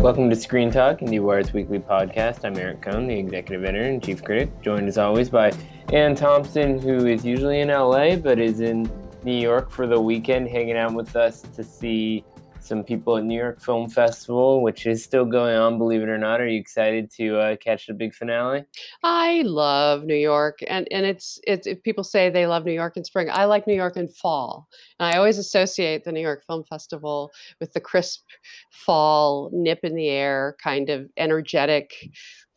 Welcome to Screen Talk, IndieWire's weekly podcast. I'm Eric Kohn, the executive editor and chief critic, joined as always by Anne Thompson, who is usually in LA but is in New York for the weekend, hanging out with us to see some people at New York Film Festival, which is still going on, believe it or not. Are you excited to uh, catch the big finale? I love New York, and and it's it's if people say they love New York in spring, I like New York in fall, and I always associate the New York Film Festival with the crisp fall, nip in the air, kind of energetic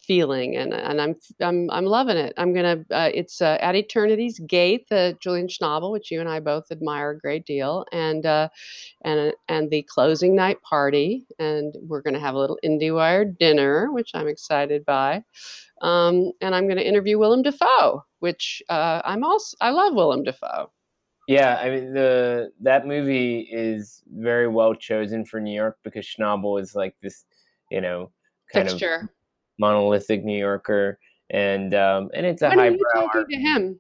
feeling and and I'm I'm I'm loving it. I'm gonna uh, it's uh, at Eternity's Gate, the Julian Schnabel, which you and I both admire a great deal, and uh, and and the closing night party, and we're gonna have a little IndieWire dinner, which I'm excited by, um, and I'm gonna interview Willem Dafoe, which uh, I'm also I love Willem Dafoe. Yeah, I mean the that movie is very well chosen for New York because Schnabel is like this, you know, kind Texture. of monolithic New Yorker, and um, and it's a you talking to him?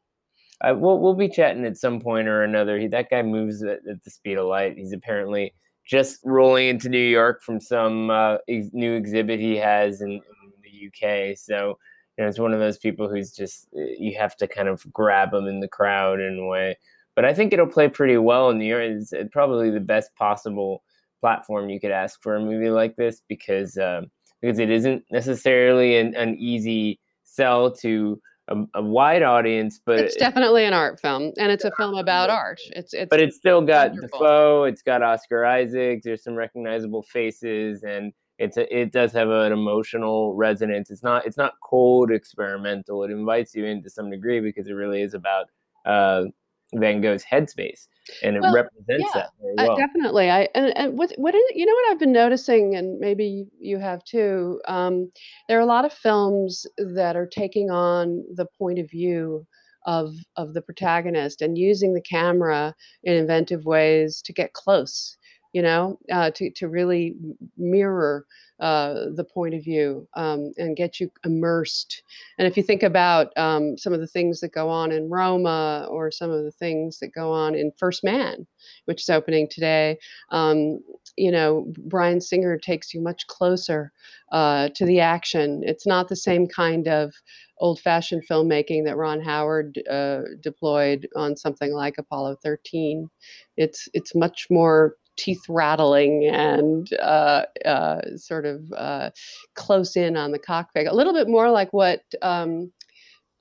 I, we'll we'll be chatting at some point or another. He, that guy moves at, at the speed of light. He's apparently just rolling into New York from some uh, ex- new exhibit he has in, in the UK. So you know, it's one of those people who's just uh, you have to kind of grab him in the crowd in a way. But I think it'll play pretty well in New York. It's uh, probably the best possible platform you could ask for a movie like this because um, because it isn't necessarily an, an easy sell to a, a wide audience, but It's definitely an art film, and it's a film about art. It's it's but it's still got wonderful. Dafoe. It's got Oscar Isaac. There's some recognizable faces, and it's a, it does have an emotional resonance. It's not it's not cold experimental. It invites you in to some degree because it really is about uh, Van Gogh's headspace, and it Well, represents yeah, that very Uh, well. definitely. I and, and what what is, you know what I've been noticing, and maybe you have too. Um, there are a lot of films that are taking on the point of view of of the protagonist and using the camera in inventive ways to get close. You know, uh, to to really mirror uh, the point of view um, and get you immersed. And if you think about um, some of the things that go on in Roma or some of the things that go on in First Man, which is opening today. Um, you know, Brian Singer takes you much closer uh, to the action. It's not the same kind of old-fashioned filmmaking that Ron Howard uh, deployed on something like Apollo 13. It's it's much more teeth rattling and uh, uh, sort of uh, close in on the cockpit, a little bit more like what um,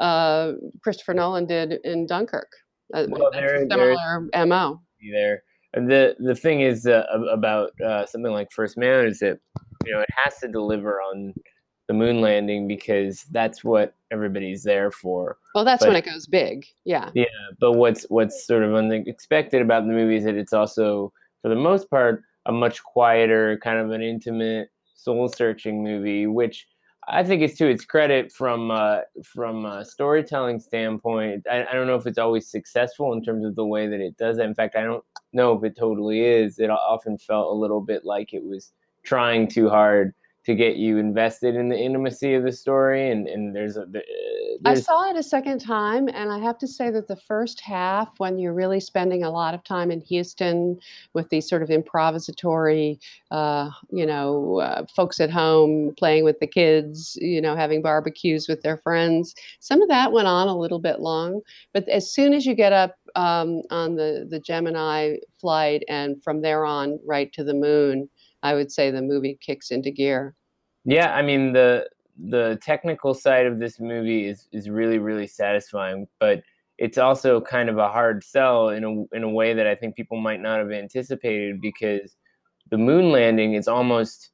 uh, Christopher Nolan did in Dunkirk. Uh, Well, there- a there- similar mo. there. And the the thing is uh, about uh, something like First Man is that you know it has to deliver on the moon landing because that's what everybody's there for. Well, that's But- when it goes big. Yeah. Yeah, but what's what's sort of unexpected about the movie is that it's also, for the most part, a much quieter, kind of an intimate, soul-searching movie, which I think is to its credit from uh, from a storytelling standpoint. I, I don't know if it's always successful in terms of the way that it does that. In fact, I don't know if it totally is. It often felt a little bit like it was trying too hard to get you invested in the intimacy of the story, and and there's a uh, I saw it a second time, and I have to say that the first half, when you're really spending a lot of time in Houston with these sort of improvisatory, uh, you know, uh, folks at home playing with the kids, you know, having barbecues with their friends, some of that went on a little bit long. But as soon as you get up um, on the, the Gemini flight and from there on right to the moon, I would say the movie kicks into gear. Yeah, I mean the the technical side of this movie is is really really satisfying, but it's also kind of a hard sell in a in a way that I think people might not have anticipated because the moon landing is almost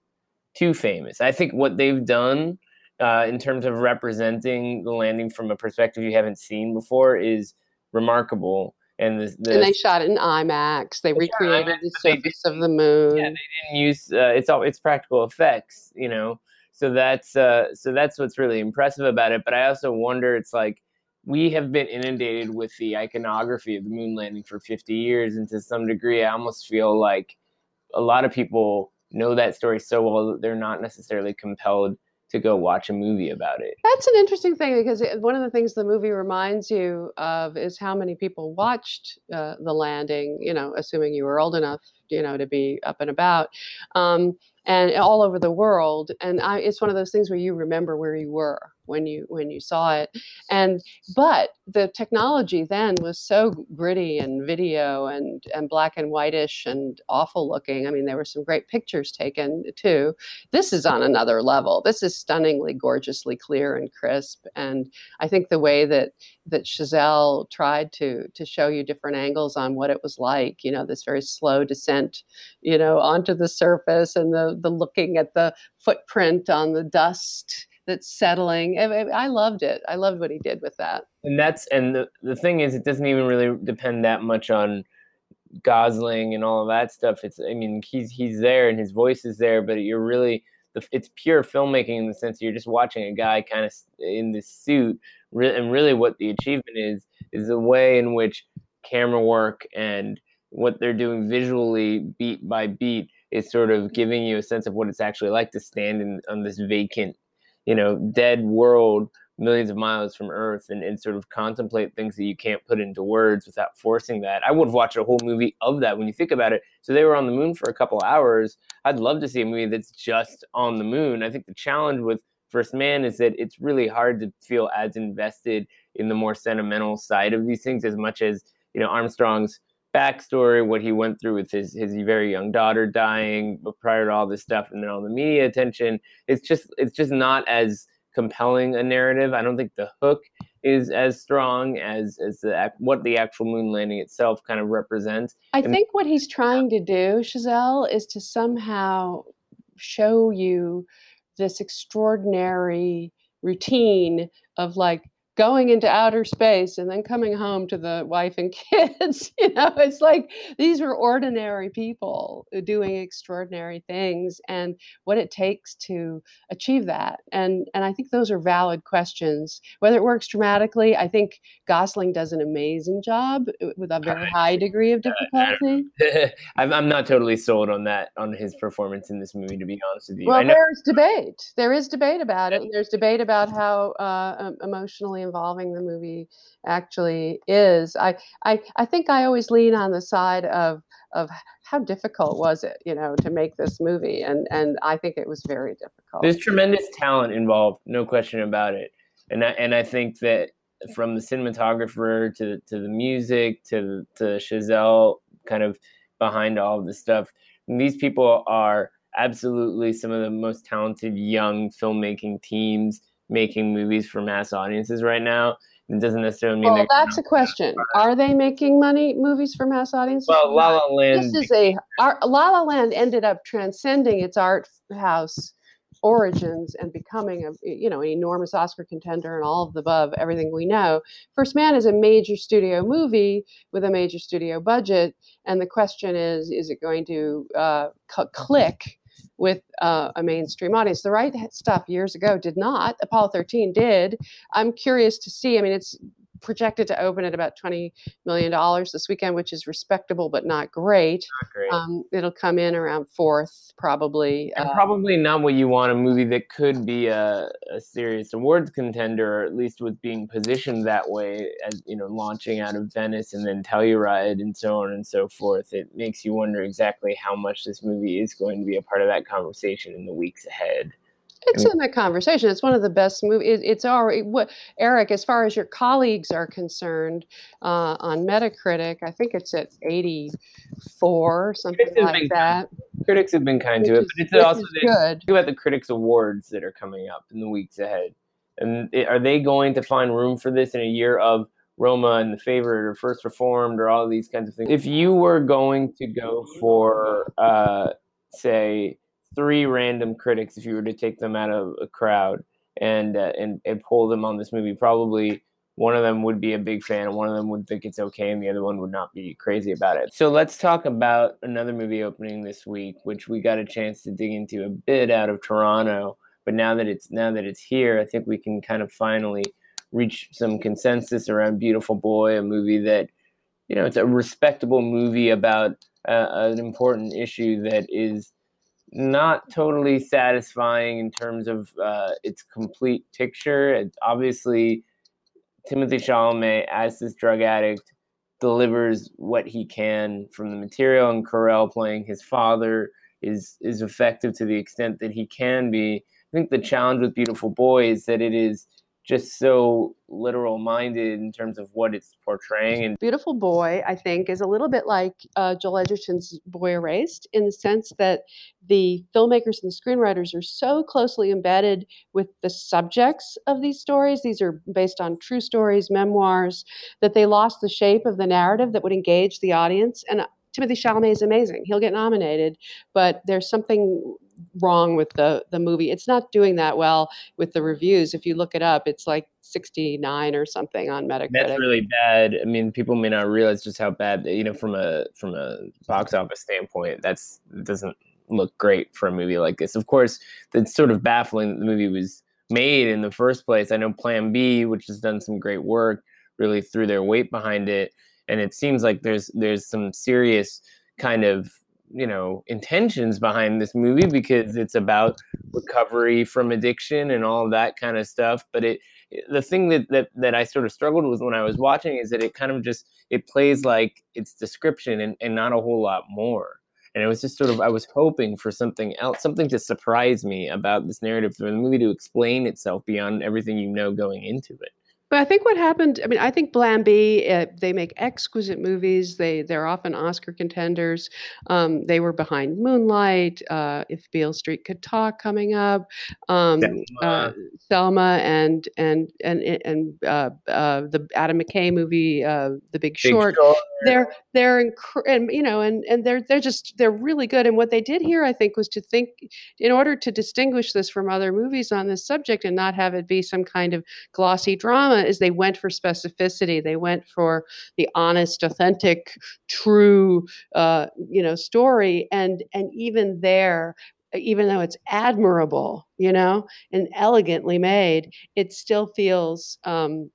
too famous. I think what they've done uh, in terms of representing the landing from a perspective you haven't seen before is remarkable. And the, the and they shot it in IMAX. They They shot it in recreated IMAX, the surface of the moon. yeah, they didn't use uh, it's all it's practical effects, you know. So that's uh, so that's what's really impressive about it. But I also wonder, it's like we have been inundated with the iconography of the moon landing for 50 years, and to some degree, I almost feel like a lot of people know that story so well that they're not necessarily compelled to go watch a movie about it. That's an interesting thing because one of the things the movie reminds you of is how many people watched uh, the landing. You know, assuming you were old enough, you know, to be up and about, um, and all over the world. And I, it's one of those things where you remember where you were when you when you saw it. And but the technology then was so gritty and video and and black and whitish and awful looking. I mean, there were some great pictures taken too. This is on another level. This is stunningly gorgeously clear and crisp. And I think the way that that Chazelle tried to to show you different angles on what it was like, you know, this very slow descent, you know, onto the surface and the the looking at the footprint on the dust that's settling. I, I- loved it. I loved what he did with that. and that's and the, the thing is it doesn't even really depend that much on gosling and all of that stuff it's i mean he's he's there and his voice is there but you're really it's pure filmmaking in the sense you're just watching a guy kind of in this suit and really what the achievement is is the way in which camera work and what they're doing visually beat by beat is sort of giving you a sense of what it's actually like to stand in on this vacant you know dead world millions of miles from Earth and, and sort of contemplate things that you can't put into words without forcing that. I would watched a whole movie of that when you think about it. So they were on the moon for a couple hours. I'd love to see a movie that's just on the moon. I think the challenge with First Man is that it's really hard to feel as invested in the more sentimental side of these things as much as, you know, Armstrong's backstory, what he went through with his his very young daughter dying, but prior to all this stuff, and then all the media attention. It's just it's just not as compelling a narrative. I don't think the hook is as strong as as the what the actual moon landing itself kind of represents. I And- think what he's trying to do, Chazelle, is to somehow show you this extraordinary routine of like going into outer space and then coming home to the wife and kids. you know, it's like these were ordinary people uh, doing extraordinary things and what it takes to achieve that. And and I think those are valid questions. Whether it works dramatically, I think Gosling does an amazing job uh, with a very high degree of difficulty. I'm, I'm not totally sold on that on his performance in this movie. To be honest with you, Well, there's debate. There is debate about it. and There's debate about how uh, emotionally involving the movie actually is. I, I, I think I always lean on the side of of how difficult was it, you know, to make this movie, and and I think it was very difficult. there's tremendous talent involved, no question about it. And I, and I think that from the cinematographer to to the music to to Chazelle, kind of behind all of this stuff, these people are absolutely some of the most talented young filmmaking teams making movies for mass audiences right now. It doesn't necessarily mean well, that's a question. Are they making money movies for mass audiences? well. La? La Land. this is a our, La La Land ended up transcending its art house origins and becoming a you know an enormous Oscar contender and all of the above everything we know. First Man is a major studio movie with a major studio budget, and the question is: is it going to uh, click? With uh, a mainstream audience, the right stuff years ago did not. Apollo 13 did. I'm curious to see. I mean, it's projected to open at about 20 million dollars this weekend, which is respectable but not great. Not great. Um, it'll come in around fourth, probably. and Uh, probably not what you want a movie that could be a, a serious awards contender, or at least with being positioned that way as you know, launching out of Venice and then Telluride and so on and so forth. It makes you wonder exactly how much this movie is going to be a part of that conversation in the weeks ahead. It's in the conversation. It's one of the best movies. It, it's already what Eric, as far as your colleagues are concerned, uh, on Metacritic, I think it's at 84, something Critics like that. Critics have been kind which to it, is- but it's also good. think about the Critics Awards that are coming up in the weeks ahead. And i- are they going to find room for this in a year of Roma and The Favorite or First Reformed or all these kinds of things? If you were going to go for, uh, say, three random critics, if you were to take them out of a crowd and uh, and, and pull them on this movie, probably one of them would be a big fan, and one of them would think it's okay, and the other one would not be crazy about it. So let's talk about another movie opening this week, which we got a chance to dig into a bit out of Toronto. But now that it's now that it's here, I think we can kind of finally reach some consensus around Beautiful Boy, a movie that, you know, it's a respectable movie about uh, an important issue that is not totally satisfying in terms of uh, its complete picture. It, obviously, Timothée Chalamet as this drug addict delivers what he can from the material, and Carell playing his father is is effective to the extent that he can be. I think the challenge with Beautiful Boy is that it is just so literal minded in terms of what it's portraying and beautiful boy i think is a little bit like uh, joel edgerton's boy erased in the sense that the filmmakers and the screenwriters are so closely embedded with the subjects of these stories these are based on true stories memoirs that they lost the shape of the narrative that would engage the audience and uh, Timothée Chalamet is amazing. He'll get nominated, but there's something wrong with the the movie. It's not doing that well with the reviews. If you look it up, it's like 69 or something on Metacritic. That's really bad. I mean, people may not realize just how bad, you know, from a from a box office standpoint, that's doesn't look great for a movie like this. Of course, it's sort of baffling that the movie was made in the first place. I know Plan B, which has done some great work, really threw their weight behind it, and it seems like there's there's some serious kind of you know intentions behind this movie because it's about recovery from addiction and all that kind of stuff. But it the thing that, that that i sort of struggled with when i was watching is that it kind of just it plays like its description and, and not a whole lot more. And it was just sort of i was hoping for something else something to surprise me about this narrative for the movie to explain itself beyond everything you know going into it but I think what happened, I mean, I think Plan B, uh, they make exquisite movies. They, they're often Oscar contenders. Um, they were behind Moonlight, uh, If Beale Street Could Talk coming up, um, uh, Selma, and, and, and, and uh, uh, the Adam McKay movie, uh, The Big Short. Big Short. They're, they're, inc- and, you know, and, and they're, they're just, they're really good. And what they did here, I think, was to think, in order to distinguish this from other movies on this subject and not have it be some kind of glossy drama, is they went for specificity. They went for the honest, authentic, true, uh, you know, story. And and even there, even though it's admirable, you know, and elegantly made, it still feels um,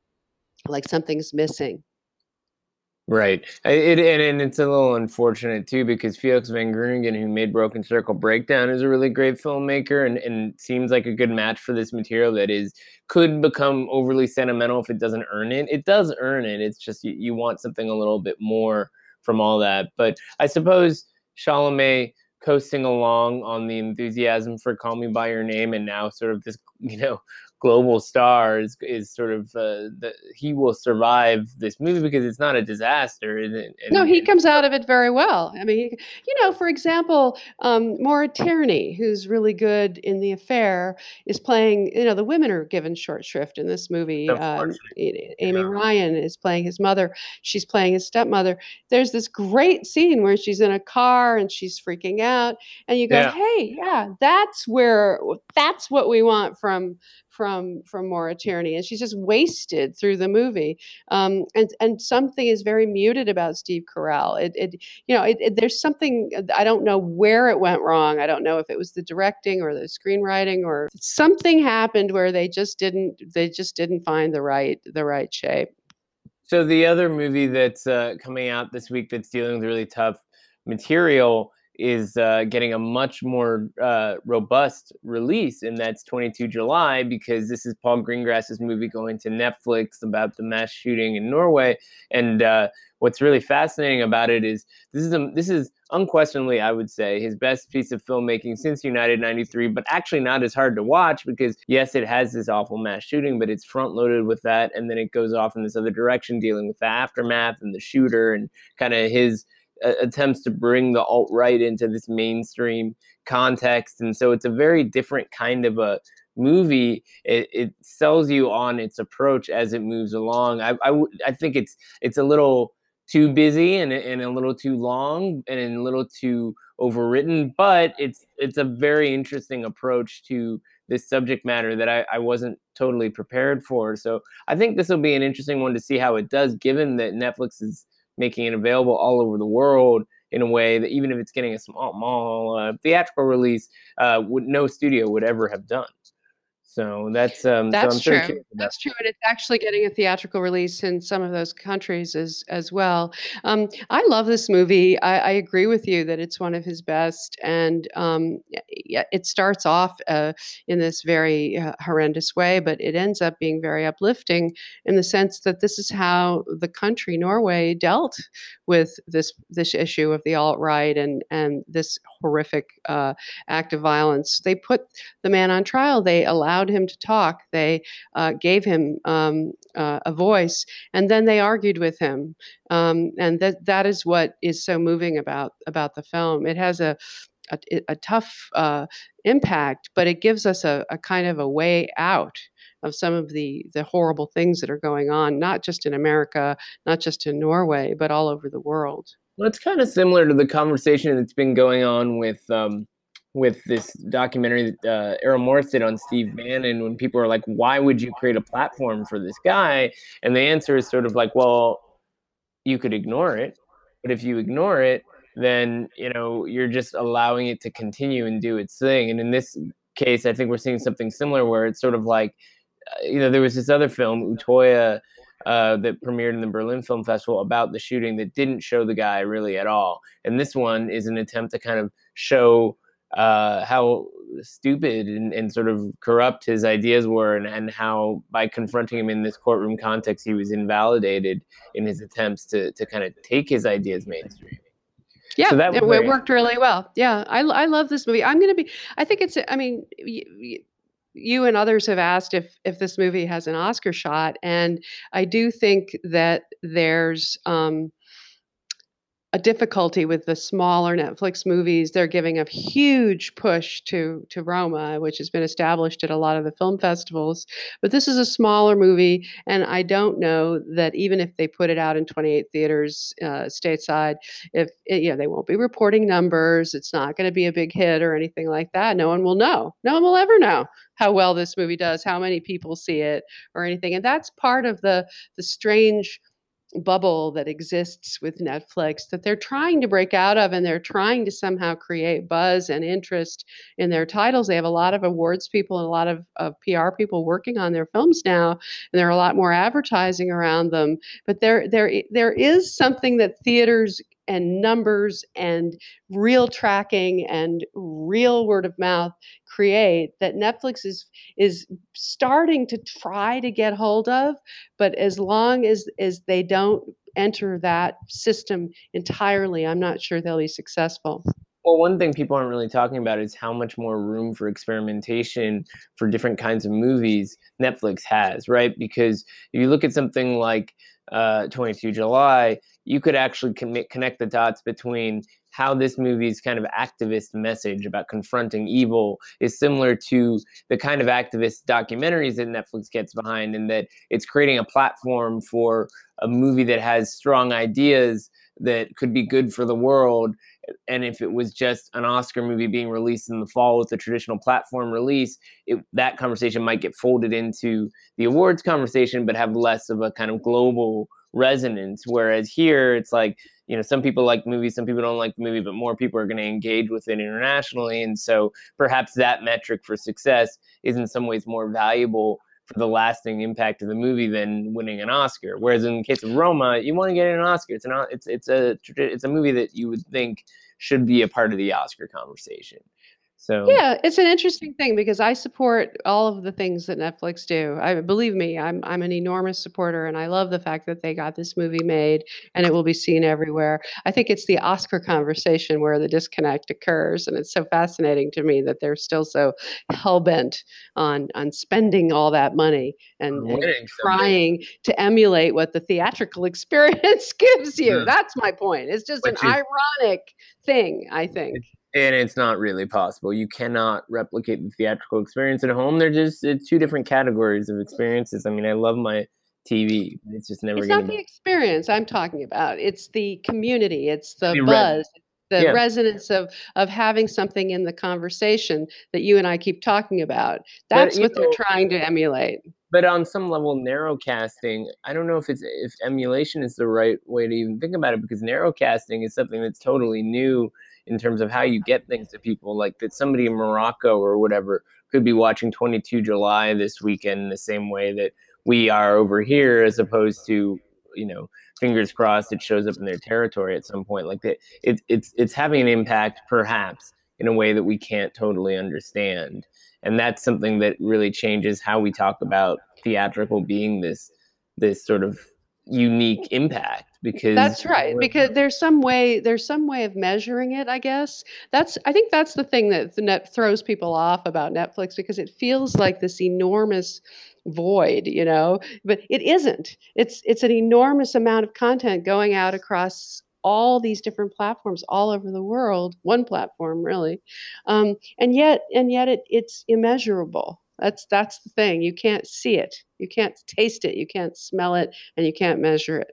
like something's missing. Right. It, and, and it's a little unfortunate too because Felix van Groeningen, who made Broken Circle Breakdown, is a really great filmmaker and, and seems like a good match for this material that is could become overly sentimental if it doesn't earn it. It does earn it. It's just you, you want something a little bit more from all that. But I suppose Chalamet coasting along on the enthusiasm for Call Me by Your Name and now sort of this, you know, global star is, is sort of uh, the, he will survive this movie because it's not a disaster. And, and, no, he comes out of it very well. I mean, you know, for example, um, Maura Tierney, who's really good in The Affair, is playing. You know, the women are given short shrift in this movie. Um, Amy yeah. Ryan is playing his mother. She's playing his stepmother. There's this great scene where she's in a car and she's freaking out, and you go, yeah. "Hey, yeah, that's where that's what we want from." From from Maura Tierney, and she's just wasted through the movie. Um, and and something is very muted about Steve Carell. It, it you know it, it, there's something I don't know where it went wrong. I don't know if it was the directing or the screenwriting or something happened where they just didn't they just didn't find the right the right shape. So the other movie that's uh, coming out this week that's dealing with really tough material is uh, getting a much more uh, robust release, and that's 22 July because this is Paul Greengrass's movie going to Netflix about the mass shooting in Norway. And uh, what's really fascinating about it is this is a, this is unquestionably, I would say, his best piece of filmmaking since United 93, but actually not as hard to watch because yes, it has this awful mass shooting, but it's front loaded with that, and then it goes off in this other direction, dealing with the aftermath and the shooter and kind of his attempts to bring the alt right into this mainstream context, and so it's a very different kind of a movie. It, it sells you on its approach as it moves along. I, I, I think it's it's a little too busy and, and a little too long and a little too overwritten, but it's it's a very interesting approach to this subject matter that I, I wasn't totally prepared for. So I think this will be an interesting one to see how it does, given that Netflix is making it available all over the world in a way that even if it's getting a small, small uh, theatrical release, uh, would no studio would ever have done. So that's um, that's so true. That's true, and it's actually getting a theatrical release in some of those countries as as well. Um, I love this movie. I, I, agree with you that it's one of his best, and um, it starts off uh, in this very uh, horrendous way, but it ends up being very uplifting in the sense that this is how the country Norway dealt with this this issue of the alt right and and this horrific uh, act of violence. They put the man on trial. They allowed him to talk. They uh, gave him um, uh, a voice, and then they argued with him. Um, and that that is what is so moving about about the film. It has a a, a tough uh, impact, but it gives us a, a kind of a way out of some of the the horrible things that are going on, not just in America, not just in Norway, but all over the world. Well, it's kind of similar to the conversation that's been going on with um, with this documentary that uh, Errol Morris did on Steve Bannon when people are like, "Why would you create a platform for this guy?" And the answer is sort of like, "Well, you could ignore it, but if you ignore it, then you know you're just allowing it to continue and do its thing." And in this case, I think we're seeing something similar where it's sort of like, uh, you know, there was this other film, Utoya uh, that premiered in the Berlin Film Festival about the shooting that didn't show the guy really at all. And this one is an attempt to kind of show uh, how stupid and, and, sort of corrupt his ideas were, and, and how by confronting him in this courtroom context, he was invalidated in his attempts to, to kind of take his ideas mainstream. Yeah, so it, it, worked really well. Yeah, I, I love this movie. I'm going to be, I think it's, I mean, you and others have asked if if this movie has an Oscar shot, and I do think that there's um, a difficulty with the smaller Netflix movies. They're giving a huge push to to Roma, which has been established at a lot of the film festivals. But this is a smaller movie, and I don't know that even if they put it out in 28 theaters uh, stateside, if it, you know they won't be reporting numbers. It's not going to be a big hit or anything like that. No one will know. No one will ever know how well this movie does, how many people see it, or anything. And that's part of the the strange bubble that exists with Netflix that they're trying to break out of and they're trying to somehow create buzz and interest in their titles. They have a lot of awards people and a lot of, of PR people working on their films now, and there are a lot more advertising around them. But there there there is something that theaters and numbers and real tracking and real word of mouth create that Netflix is is starting to try to get hold of but as long as as they don't enter that system entirely I'm not sure they'll be successful. Well, one thing people aren't really talking about is how much more room for experimentation for different kinds of movies Netflix has, right? Because if you look at something like uh, 22 July, you could actually connect the dots between how this movie's kind of activist message about confronting evil is similar to the kind of activist documentaries that Netflix gets behind, and that it's creating a platform for a movie that has strong ideas that could be good for the world. And if it was just an Oscar movie being released in the fall with the traditional platform release, it, that conversation might get folded into the awards conversation, but have less of a kind of global resonance. Whereas here, it's like, you know, some people like movies, some people don't like the movie, but more people are going to engage with it internationally. And so perhaps that metric for success is in some ways more valuable for the lasting impact of the movie than winning an Oscar. Whereas in the case of Roma, you want to get an Oscar. It's an it's it's a it's a movie that you would think should be a part of the Oscar conversation. So yeah, it's an interesting thing because I support all of the things that Netflix do. I believe me, I'm I'm an enormous supporter, and I love the fact that they got this movie made and it will be seen everywhere. I think it's the Oscar conversation where the disconnect occurs, and it's so fascinating to me that they're still so hell bent on on spending all that money and, and trying to emulate what the theatrical experience gives you. Yeah. That's my point. It's just Which an is- ironic thing, I think and it's not really possible. You cannot replicate the theatrical experience at home. They're just it's two different categories of experiences. I mean, I love my TV. It's just never. It's not be- the experience I'm talking about. It's the community. It's the buzz. the Yeah. resonance of of having something in the conversation that you and I keep talking about. That's you what they're know- trying to emulate. but on some level narrowcasting i don't know if it's if emulation is the right way to even think about it because narrowcasting is something that's totally new in terms of how you get things to people like that somebody in morocco or whatever could be watching 22 july this weekend the same way that we are over here as opposed to you know fingers crossed it shows up in their territory at some point. Like that it, it's it's having an impact perhaps in a way that we can't totally understand. And that's something that really changes how we talk about theatrical being this this sort of unique impact because That's right. Because there's some way there's some way of measuring it, I guess. That's I think that's the thing that the net throws people off about Netflix because it feels like this enormous void, you know, but it isn't. It's it's an enormous amount of content going out across all these different platforms all over the world, one platform really. Um, and yet and yet it it's immeasurable. That's that's the thing. You can't see it. You can't taste it. You can't smell it and you can't measure it.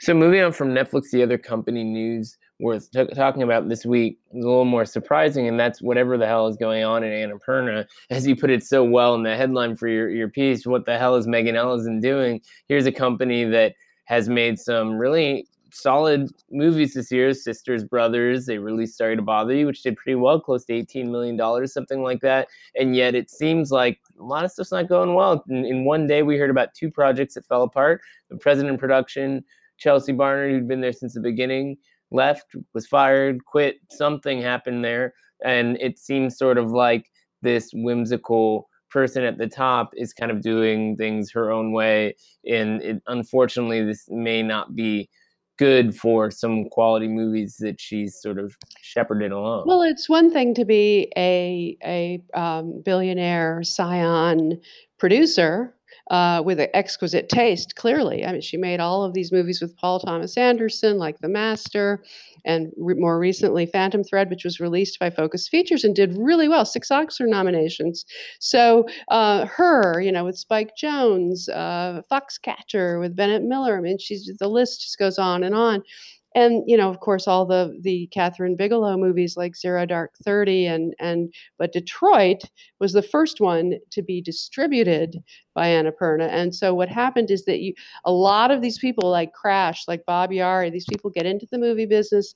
So moving on from Netflix, the other company news worth t- talking about this week is a little more surprising, and that's whatever the hell is going on in Annapurna. As you put it so well in the headline for your, your piece, what the hell is Megan Ellison doing? Here's a company that has made some really solid movies this year. Sisters, Brothers, they released Sorry to Bother You, which did pretty well, close to $18 million, something like that. And yet it seems like a lot of stuff's not going well. In, in one day, we heard about two projects that fell apart. The President Production, Chelsea Barnard, who'd been there since the beginning, left, was fired, quit. Something happened there. And it seems sort of like this whimsical person at the top is kind of doing things her own way. And it, unfortunately, this may not be good for some quality movies that she's sort of shepherded along. Well, it's one thing to be a a um, billionaire scion producer uh, with an exquisite taste. Clearly, I mean, she made all of these movies with Paul Thomas Anderson, like The Master, and re- more recently Phantom Thread, which was released by Focus Features and did really well, six Oscar nominations. So uh, her, you know, with Spike Jonze, uh, Foxcatcher with Bennett Miller. I mean, she's the list just goes on and on and you know of course all the the kathryn bigelow movies like zero dark 30 and and but detroit was the first one to be distributed by annapurna. And so what happened is that you a lot of these people like crash like bob yari these people get into the movie business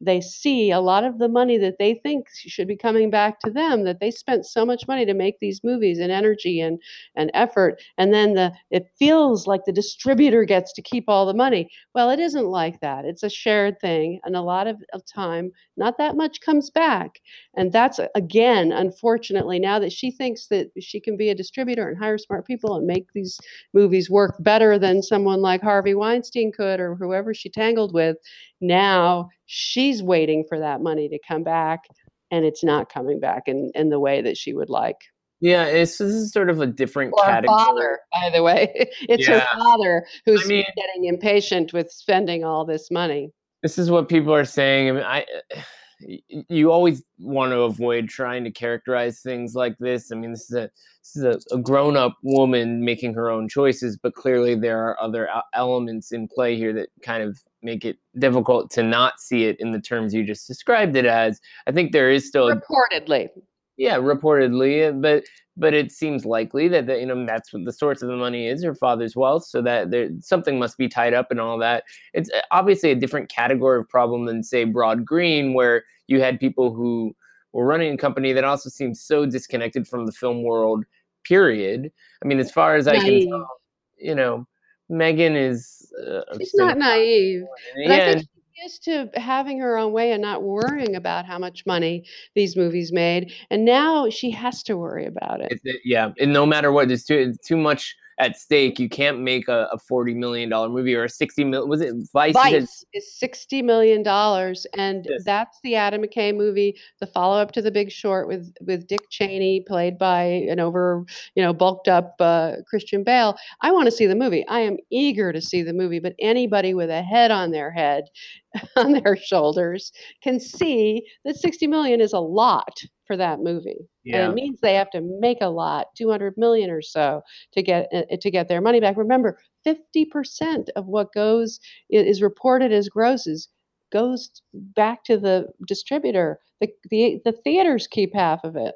they see a lot of the money that they think should be coming back to them that they spent so much money to make these movies and energy and and effort and then the it feels like the distributor gets to keep all the money. Well it isn't like that. It's a shared thing and a lot of, of time not that much comes back and that's uh, again unfortunately now that she thinks that she can be a distributor and hire smart people and make these movies work better than someone like harvey weinstein could or whoever she tangled with now she's waiting for that money to come back and it's not coming back in, in the way that she would like yeah, it's, this is sort of a different or category. father by the way it's Yeah. her father who's mean- getting impatient with spending all this money this is what people are saying. I mean, I you always want to avoid trying to characterize things like this. I mean, this is a this is a, a grown up woman making her own choices, but clearly there are other elements in play here that kind of make it difficult to not see it in the terms you just described it as. I think there is still reportedly yeah, reportedly, uh, but but it seems likely that, that you know that's what the source of the money is, her father's wealth, so that there something must be tied up and all that. It's uh, obviously a different category of problem than say Broad Green, where you had people who were running a company that also seems so disconnected from the film world. Period. I mean, as far as I can tell, you know, Megan is. Uh, she's not naive the I end, think she's used to having her own way and not worrying about how much money these movies made. And now she has to worry about it. It, yeah, and no matter what, there's too too much at stake. You can't make a, a forty million dollar movie or a sixty mil. Was it Vice? Vice is sixty million dollars, and Yes. that's the Adam McKay movie, the follow-up to The Big Short with with Dick Cheney, played by an over, you know, bulked up uh, Christian Bale. I want to see the movie. I am eager to see the movie, but anybody with a head on their head, on their shoulders, can see that sixty million is a lot for that movie. Yeah. And it means they have to make a lot, 200 million or so to get uh, to get their money back. Remember, 50% of what goes is reported as grosses goes back to the distributor. The the, the theaters keep half of it.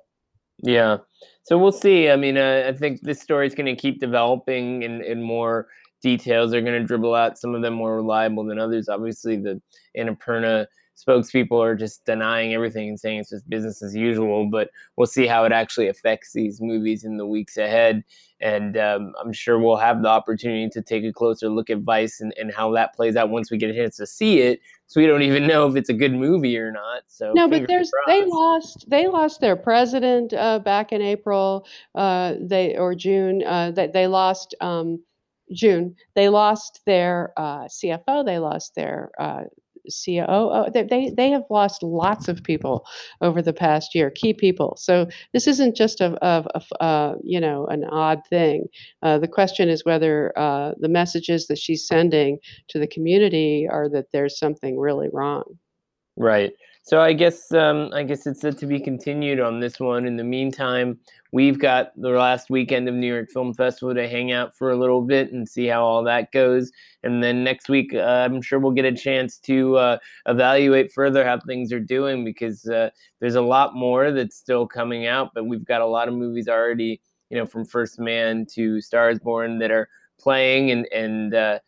Yeah. So we'll see. I mean, uh, I think this story is going to keep developing and, and more details are going to dribble out. Some of them more reliable than others. Obviously, the Annapurna spokespeople are just denying everything and saying it's just business as usual. But we'll see how it actually affects these movies in the weeks ahead. And um, I'm sure we'll have the opportunity to take a closer look at Vice and, and how that plays out once we get a chance to see it. So we don't even know if it's a good movie or not. So no, but there's they lost they lost their president uh, back in April, uh, they or June. Uh, they they lost. Um, June, they lost their uh, CFO, they lost their uh, COO. They, they, have lost lots of people over the past year, key people. So this isn't just a uh, you know an odd thing. Uh, the question is whether uh, the messages that she's sending to the community are that there's something really wrong. Right. So I guess um, I guess it's to be continued on this one. In the meantime, we've got the last weekend of New York Film Festival to hang out for a little bit and see how all that goes. And then next week, uh, I'm sure we'll get a chance to uh, evaluate further how things are doing because uh, there's a lot more that's still coming out. But we've got a lot of movies already, you know, from First Man to Stars Born that are playing and and uh,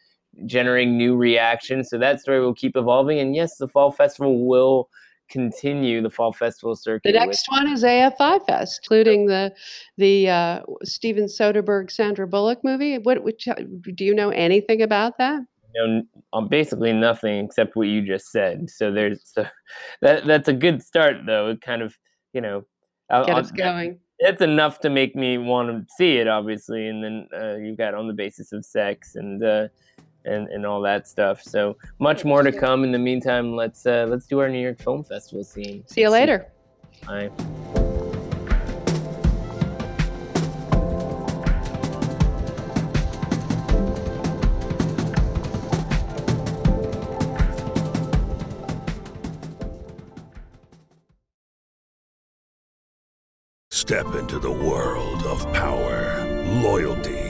generating new reactions. So that story will keep evolving. And yes, the Fall Festival will continue the fall festival circuit. The next with- one is AFI Fest, including the the uh, Steven Soderbergh Sandra Bullock movie. What which, uh, do you know anything about that? You know, um, basically nothing except what you just said. So there's so that that's a good start though. It kind of you know get us going. It's enough to make me want to see it, obviously, and then uh, you've got on the basis of sex and uh, and, and all that stuff. So much more to come. In the meantime, let's uh, let's do our New York Film Festival scene. See you later. Bye. Step into the world of power, loyalty